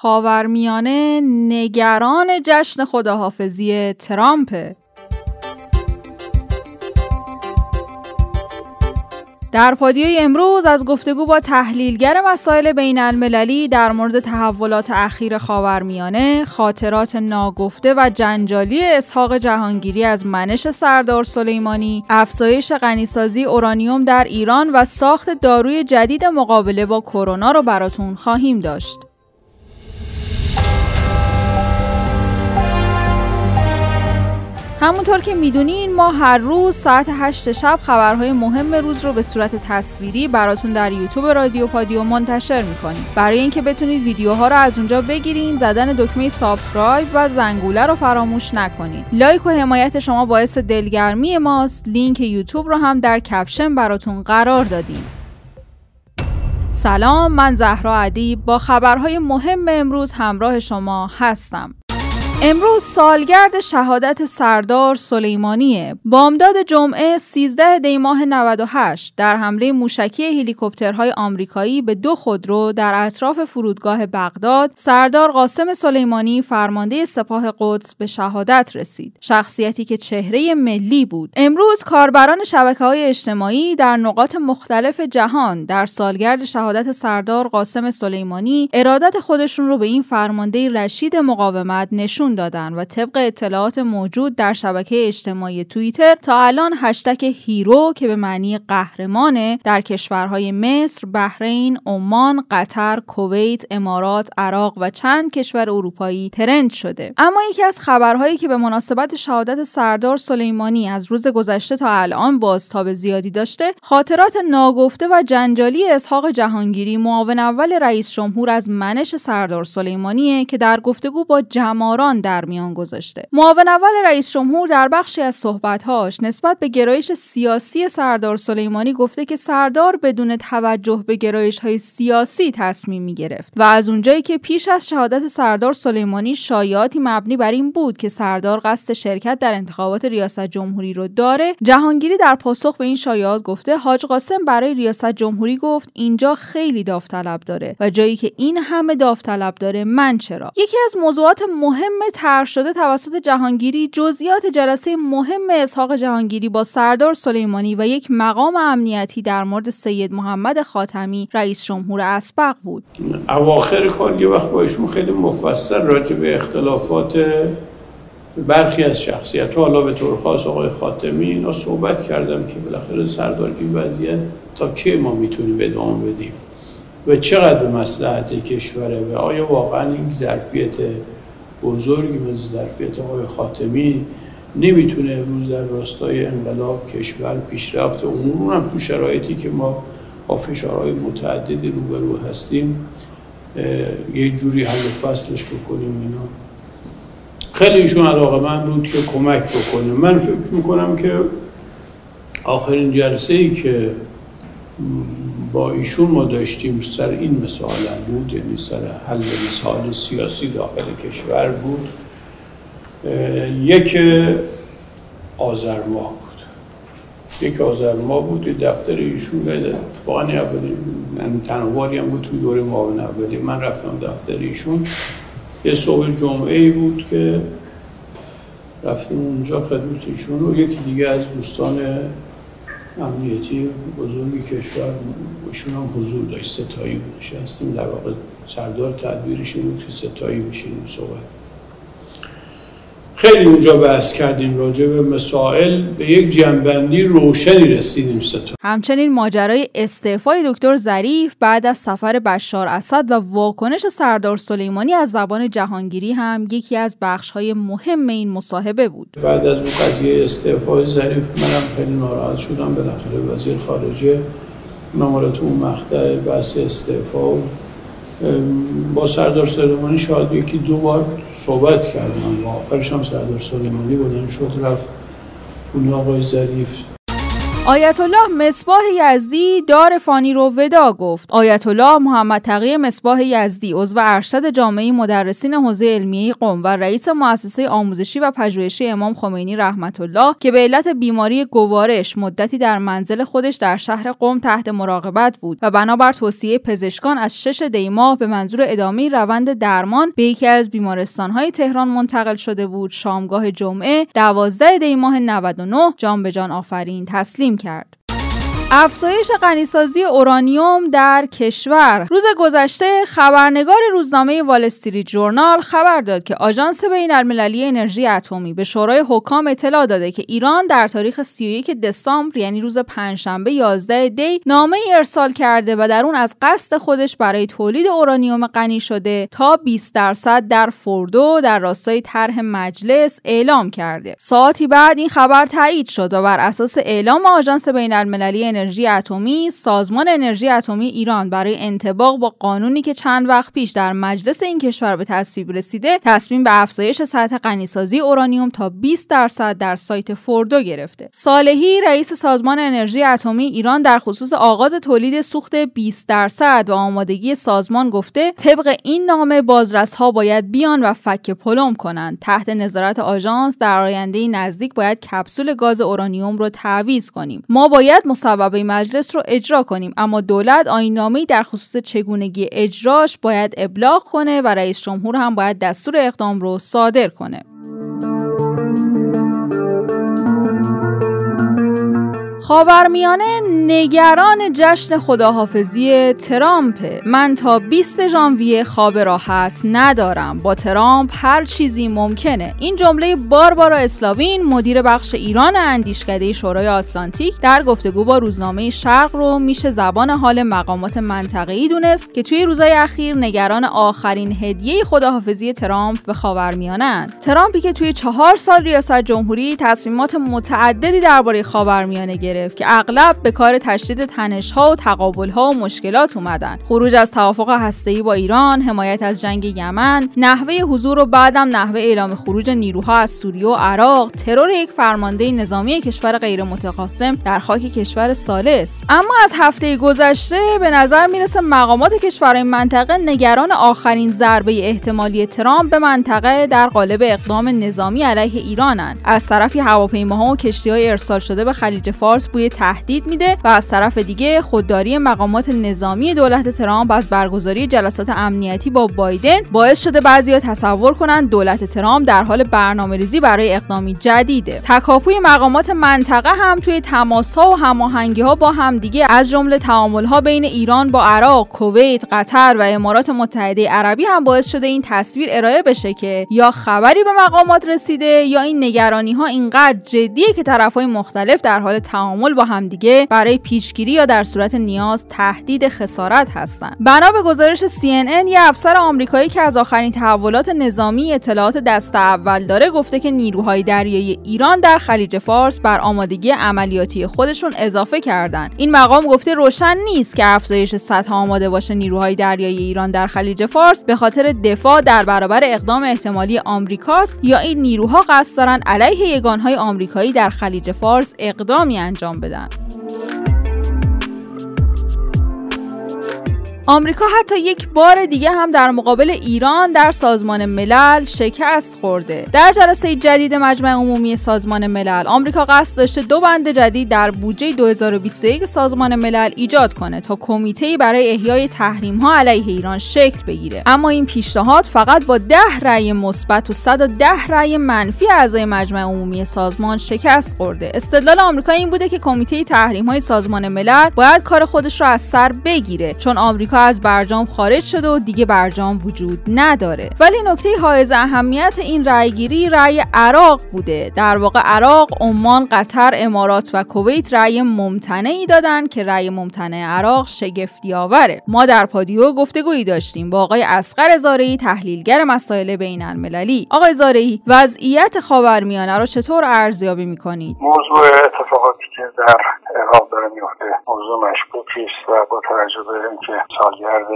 خاورمیانه نگران جشن خداحافظی ترامپ در پادیوی امروز از گفتگو با تحلیلگر مسائل بین المللی در مورد تحولات اخیر خاورمیانه، خاطرات ناگفته و جنجالی اسحاق جهانگیری از منش سردار سلیمانی، افزایش غنیسازی اورانیوم در ایران و ساخت داروی جدید مقابله با کرونا رو براتون خواهیم داشت. همونطور که می‌دونین ما هر روز ساعت 8 شب خبرهای مهم روز رو به صورت تصویری براتون در یوتیوب رادیو پادیو منتشر می‌کنیم. برای اینکه بتونید ویدیوها رو از اونجا بگیرین زدن دکمه subscribe و زنگوله رو فراموش نکنید لایک و حمایت شما باعث دلگرمی ماست. لینک یوتیوب رو هم در کپشن براتون قرار دادیم. سلام من زهرا ادیب. با خبرهای مهم امروز همراه شما هستم. امروز سالگرد شهادت سردار سلیمانیه. بامداد جمعه 13 دی ماه 98 در حمله موشکی هلیکوپترهای آمریکایی به دو خودرو در اطراف فرودگاه بغداد، سردار قاسم سلیمانی فرمانده سپاه قدس به شهادت رسید. شخصیتی که چهره ملی بود. امروز کاربران شبکه های اجتماعی در نقاط مختلف جهان در سالگرد شهادت سردار قاسم سلیمانی ارادت خودشون رو به این فرمانده رشید مقاومت نشون دادن و طبق اطلاعات موجود در شبکه اجتماعی توییتر تا الان هشتک هیرو که به معنی قهرمانه در کشورهای مصر، بحرین، عمان، قطر، کویت، امارات، عراق و چند کشور اروپایی ترند شده. اما یکی از خبرهایی که به مناسبت شهادت سردار سلیمانی از روز گذشته تا الان بازتاب زیادی داشته، خاطرات ناگفته و جنجالی اسحاق جهانگیری معاون اول رئیس جمهور از منش سردار سلیمانیه که در گفتگو با جماران در میان گذاشته. معاون اول رئیس جمهور در بخشی از صحبتهاش نسبت به گرایش سیاسی سردار سلیمانی گفته که سردار بدون توجه به گرایش های سیاسی تصمیم می گرفت و از اونجایی که پیش از شهادت سردار سلیمانی شایعاتی مبنی بر این بود که سردار قصد شرکت در انتخابات ریاست جمهوری رو داره جهانگیری در پاسخ به این شایعات گفته حاج قاسم برای ریاست جمهوری گفت اینجا خیلی داوطلب داره و جایی که این همه داوطلب داره من چرا؟ یکی از موضوعات مهم طرح شده توسط جهانگیری جزئیات جلسه مهم اسحاق جهانگیری با سردار سلیمانی و یک مقام امنیتی در مورد سید محمد خاتمی رئیس جمهور اسبق بود. اواخر کار یه وقت با ایشون خیلی مفصل راجع به اختلافات برخی از شخصیت حالا به طور خاص آقای خاتمی اینا صحبت کردم که بالاخره سردار این وضعیت تا کی ما می‌تونیم ادامه بدیم و چقدر به مسلحت کشوره و آیا واقعا این ظرفیت بزرگی مثل ظرفیت آقای خاتمی نمی‌تونه امروز در راستای انقلاب کشور پیشرفت امور هم تو شرایطی که ما با فشارهای متعددی روبرو هستیم یه جوری حل فصلش بکنیم اینا. خیلی ایشون علاقه من بود که کمک بکنه. من فکر می‌کنم که آخرین جلسه ای که با ایشون ما داشتیم سر این مثال بود یعنی سر حل مثال سیاسی داخل کشور بود. یک آذر ماه بود. یک آذر ماه بود دفتر ایشون به اتفاقا اولی تنواری هم بود توی دوره معاون اولی. من رفتم دفتر ایشون. یه صبح جمعه بود که رفتیم اونجا خدمت ایشون و یکی دیگه از دوستان امنیتی بزرگی کشور ایشون هم حضور داشت ستایی نشستیم در واقع سردار تدبیرش بود که ستایی بشینیم صحبت خیلی اونجا بحث کردیم راجع به مسائل به یک جنبندی روشنی رسیدیم ستا همچنین ماجرای استعفای دکتر ظریف بعد از سفر بشار اسد و واکنش سردار سلیمانی از زبان جهانگیری هم یکی از های مهم این مصاحبه بود. بعد از اون قضیه استعفای ظریف منم خیلی ناراحت شدم بالاخره وزیر خارجه نمارت اون مقطع بحث استعفا با سردار سلیمانی شاید یکی دو بار صحبت کردم. و آخرش هم سردار سلیمانی بودن شد رفت. اون آقای ظریف آیت الله مصباح یزدی دار فانی رو ودا گفت. آیت الله محمد تقی مصباح یزدی عضو ارشد جامعه مدرسین حوزه علمیه قم و رئیس مؤسسه آموزشی و پژوهشی امام خمینی رحمت الله که به علت بیماری گوارش مدتی در منزل خودش در شهر قم تحت مراقبت بود و بنابر توصیه پزشکان از شش دیماه به منظور ادامه روند درمان به یکی از بیمارستانهای تهران منتقل شده بود. شامگاه جمعه دوازده دیماه 99 جان به جان آفرین. تسلیم Carat. افزایش غنیسازی اورانیوم در کشور. روز گذشته خبرنگار روزنامه وال جورنال خبر داد که آژانس بین المللی انرژی اتمی به شورای حکام اطلاع داده که ایران در تاریخ 31 دسامبر یعنی روز پنجشنبه 11 دی نامه ای ارسال کرده و در اون از قصد خودش برای تولید اورانیوم غنی شده تا 20 درصد در فوردو در راستای طرح مجلس اعلام کرده. ساعتی بعد این خبر تایید شد و بر اساس اعلام آژانس بین المللی انرژی اتمی سازمان انرژی اتمی ایران برای انتباق با قانونی که چند وقت پیش در مجلس این کشور به تصویب رسیده تصمیم به افزایش سطح غنیسازی اورانیوم تا 20 درصد در سایت فوردو گرفته. صالحی رئیس سازمان انرژی اتمی ایران در خصوص آغاز تولید سوخت 20 درصد و آمادگی سازمان گفته طبق این نامه بازرس ها باید بیان و فک پلم کنند. تحت نظارت آژانس در آینده نزدیک باید کپسول گاز اورانیوم رو تعویض کنیم. ما باید مصوب مجلس رو اجرا کنیم. اما دولت آینامه‌ای در خصوص چگونگی اجراش باید ابلاغ کنه و رئیس جمهور هم باید دستور اقدام رو صادر کنه. خاورمیانه نگران جشن خداحافظی ترامپ. من تا 20 ژانویه خواب راحت ندارم. با ترامپ هر چیزی ممکنه. این جمله باربارا اسلاوین مدیر بخش ایران اندیشکده شورای آتلانتیک در گفتگو با روزنامه شرق رو میشه زبان حال مقامات منطقه‌ای دونست که توی روزهای اخیر نگران آخرین هدیه خداحافظی ترامپ به خاورمیانه ترامپی که توی چهار سال ریاست جمهوری تصمیمات متعددی درباره خاورمیانه گرفت که اغلب به کار تشدید تنش و تقابل ها و مشکلات اومدن. خروج از توافق هسته‌ای با ایران حمایت از جنگ یمن نحوه حضور و بعدم نحوه اعلام خروج نیروها از سوریه و عراق ترور یک فرمانده نظامی کشور غیر متقاسم در خاک کشور سالس. اما از هفته گذشته به نظر می‌رسه مقامات کشورهای منطقه نگران آخرین ضربه احتمالی ترامپ به منطقه در قالب اقدام نظامی علیه ایرانند. از طرفی هواپیماها و کشتیهای ارسال شده به خلیج فارس بوی تهدید میده از طرف دیگه خودداری مقامات نظامی دولت ترامپ از برگزاری جلسات امنیتی با بایدن باعث شده بعضیا تصور کنند دولت ترامپ در حال برنامه ریزی برای اقدامی جدیده. تکاپوی مقامات منطقه هم توی تماس ها و هماهنگی ها با همدیگه از جمله تعامل ها بین ایران با عراق، کویت، قطر و امارات متحده عربی هم باعث شده این تصویر ارائه بشه که یا خبری به مقامات رسیده یا این نگرانی ها اینقدر جدیه که طرف های مختلف در حال تعامل با همدیگه برای پیشگیری یا در صورت نیاز تهدید خسارت هستند. بنا به گزارش CNN یه افسر آمریکایی که از آخرین تحولات نظامی اطلاعات دست اول داره گفته که نیروهای دریایی ایران در خلیج فارس بر آمادگی عملیاتی خودشون اضافه کردند. این مقام گفته روشن نیست که افزایش سطح آماده باشه نیروهای دریایی ایران در خلیج فارس به خاطر دفاع در برابر اقدام احتمالی آمریکاست یا این نیروها قصد دارند علیه یگانهای آمریکایی در خلیج فارس اقدامی انجام بدن. آمریکا حتی یک بار دیگه هم در مقابل ایران در سازمان ملل شکست خورده. در جلسه جدید مجمع عمومی سازمان ملل آمریکا قصد داشته دو بند جدید در بودجه 2021 سازمان ملل ایجاد کنه تا کمیته برای احیای تحریم ها علیه ایران شکل بگیره. اما این پیشنهاد فقط با 10 رأی مثبت و 110 رأی منفی اعضای مجمع عمومی سازمان شکست خورده. استدلال آمریکا این بوده که کمیته تحریم های سازمان ملل باید کار خودش رو از سر بگیره چون آمریکا از برجام خارج شده و دیگه برجام وجود نداره. ولی نکته حائز اهمیت این رأیگیری رأی عراق بوده. در واقع عراق عمان قطر امارات و کویت رأی ممتنعی دادن که رأی ممتنع عراق شگفتی آوره ما در پادیو گفتگویی داشتیم با آقای اسقر زارعی تحلیلگر مسائل بین المللی. آقای زارعی وضعیت خاورمیانه رو چطور ارزیابی می‌کنید؟ موضوع اتفاقاتی که در عراق داره میفته موضوع مشکوکی است و با توجه به اینکه سالگرد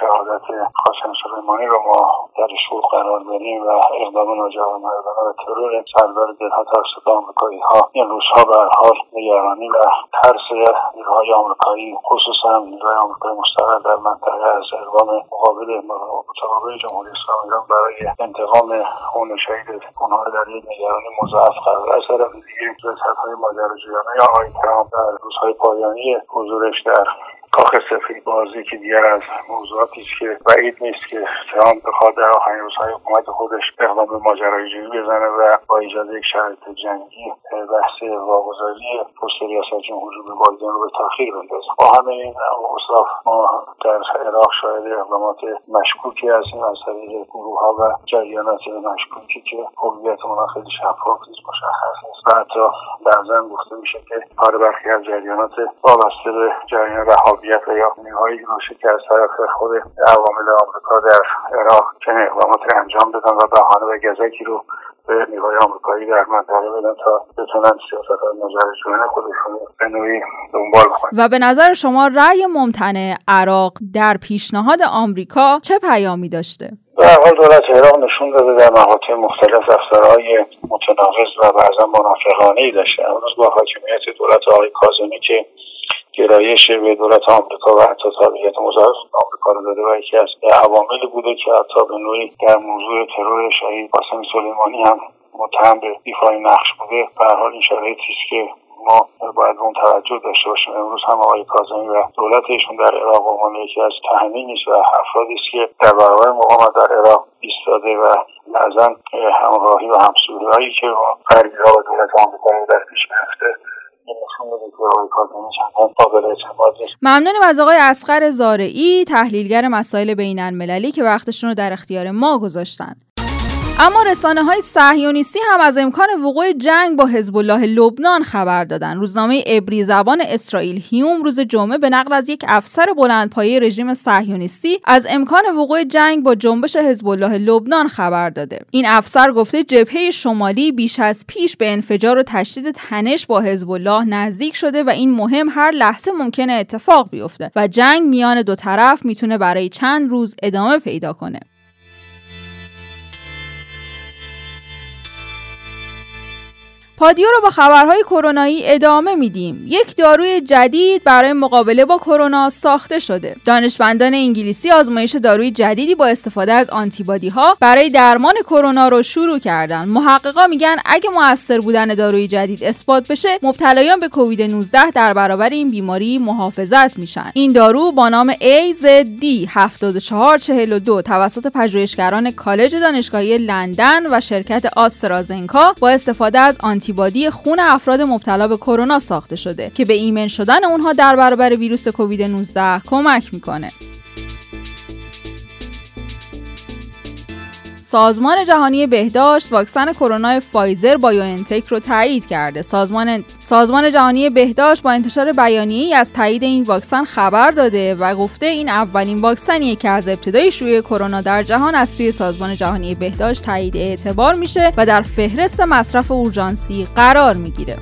شهادت قاسم سلیمانی رو ما در شور قرار داریم و اقدام ناجوانمردانه و ترور سردار دلها توسط آمریکایی ها این روزها به حال نگرانی و ترس نیروهای آمریکایی خصوصا نیروهای آمریکای مستقر در منطقه از اقدام مقابل متقابل جمهوری اسلامی برای انتقام خون شهید اونها در یک نگرانی مضاعف قرار از طرف دیگه های ماجراجویانه آقای ترامپ در روزهای پایانی حضورش در کاخ سفید بازی که دیگر از موضوعاتی است که بعید نیست که ترامپ بخواد در آخرین روزهای حکومت خودش اقدام به ماجرای بزنه و با ایجاد یک شرایط جنگی بحث واگذاری پست ریاست جمهوری به بایدن رو به تاخیر بندازه. با همه این اوصاف ما در عراق شاهد اقدامات مشکوکی هستیم از طریق گروه ها و جریانات مشکوکی که هویت اونها خیلی شفاف نیست مشخص نیست. و حتی بعضا گفته میشه که کار برخی از جریانات وابسته به جریان رهابیت و یا نیروهای روشی که از طرف خود عوامل آمریکا در عراق چنین اقدامات انجام بدن و بهانه و گزکی رو به نیروهای آمریکایی در منطقه بدن تا بتونن سیاست مجرد خودشون به نوعی دنبال کنن و به نظر شما رأی ممتنع عراق در پیشنهاد آمریکا چه پیامی داشته؟ به حال دولت عراق نشون داده در مقاطع مختلف افسرهای متناقض و بعضا منافقانه ای داشته امروز با حاکمیت دولت آقای کاظمی که گرایش به دولت آمریکا و حتی تابعیت مزاحم آمریکا رو داده و یکی از عواملی بوده که حتی به نوعی در موضوع ترور شهید قاسم سلیمانی هم متهم به ایفای نقش بوده. به حال این شرایطی است که ما باید اون توجه داشته باشیم. امروز هم آقای کاظمی و دولت ایشون در عراق عنوان یکی از نیست و افرادی است که در برابر مقاومت در عراق ایستاده و بعضا همراهی و همسوری هایی که غربی ها و دولت آمریکا در پیش گرفته ممنونیم از آقای اسقر زارعی تحلیلگر مسائل بین المللی که وقتشون رو در اختیار ما گذاشتن. اما رسانه های صهیونیستی هم از امکان وقوع جنگ با حزب الله لبنان خبر دادن. روزنامه ابری زبان اسرائیل هیوم روز جمعه به نقل از یک افسر بلندپایه رژیم صهیونیستی از امکان وقوع جنگ با جنبش حزب الله لبنان خبر داده. این افسر گفته جبهه شمالی بیش از پیش به انفجار و تشدید تنش با حزب الله نزدیک شده و این مهم هر لحظه ممکنه اتفاق بیفته و جنگ میان دو طرف می‌تونه برای چند روز ادامه پیدا کنه. پادیو رو با خبرهای کرونایی ادامه میدیم. یک داروی جدید برای مقابله با کرونا ساخته شده. دانشمندان انگلیسی آزمایش داروی جدیدی با استفاده از آنتیبادی ها برای درمان کرونا رو شروع کردن. محققا میگن اگه موثر بودن داروی جدید اثبات بشه، مبتلایان به کووید 19 در برابر این بیماری محافظت میشن. این دارو با نام AZD7442 توسط پژوهشگران کالج دانشگاهی لندن و شرکت آسترازنکا با استفاده از آنتی آنتیبادی خون افراد مبتلا به کرونا ساخته شده که به ایمن شدن اونها در برابر ویروس کووید 19 کمک می‌کنه. سازمان جهانی بهداشت واکسن کرونا فایزر بایوانتک رو تایید کرده. سازمان سازمان جهانی بهداشت با انتشار بیانیه‌ای از تایید این واکسن خبر داده و گفته این اولین واکسنیه که از ابتدای شیوع کرونا در جهان از سوی سازمان جهانی بهداشت تایید اعتبار میشه و در فهرست مصرف اورژانسی قرار می‌گیره.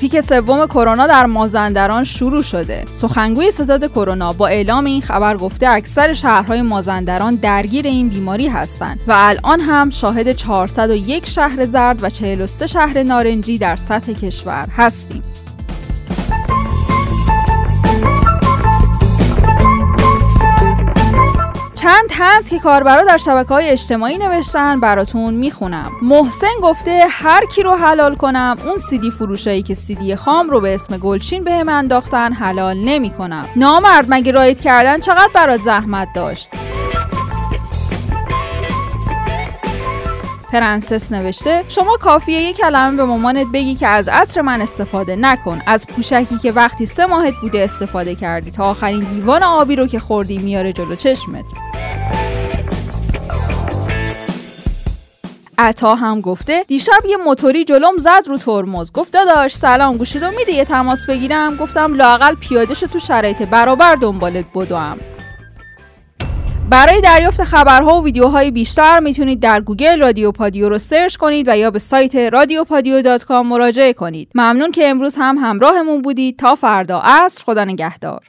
پیک سوم کرونا در مازندران شروع شده. سخنگوی ستاد کرونا با اعلام این خبر گفته اکثر شهرهای مازندران درگیر این بیماری هستند و الان هم شاهد 401 شهر زرد و 43 شهر نارنجی در سطح کشور هستیم. چند هست که کاربرا در شبکه های اجتماعی نوشتن براتون می‌خونم. محسن گفته هر کی رو حلال کنم اون سیدی فروشایی که سیدی خام رو به اسم گلچین به هم انداختن حلال نمی‌کنم. نامرد مگه رایت کردن چقدر برات زحمت داشت؟ پرنسس نوشته شما کافیه یک کلمه به مامانت بگی که از عطر من استفاده نکن. از پوشکی که وقتی سه ماهت بوده استفاده کردی. تا آخرین لیوان آبی رو که خوردی میاره جلو چشمت. عطا هم گفته دیشب یه موتوری جلوم زد رو ترمز. گفت داداش سلام گوشیتو میده یه تماس بگیرم. گفتم لااقل پیاده تو شرایط برابر دنبالت بدوم. برای دریافت خبرها و ویدیوهای بیشتر می‌تونید در گوگل رادیو پادیو رو search کنید و یا به سایت رادیو پادیو مراجعه کنید. ممنون که امروز هم همراهمون بودید. تا فردا عصر خدا نگهدار.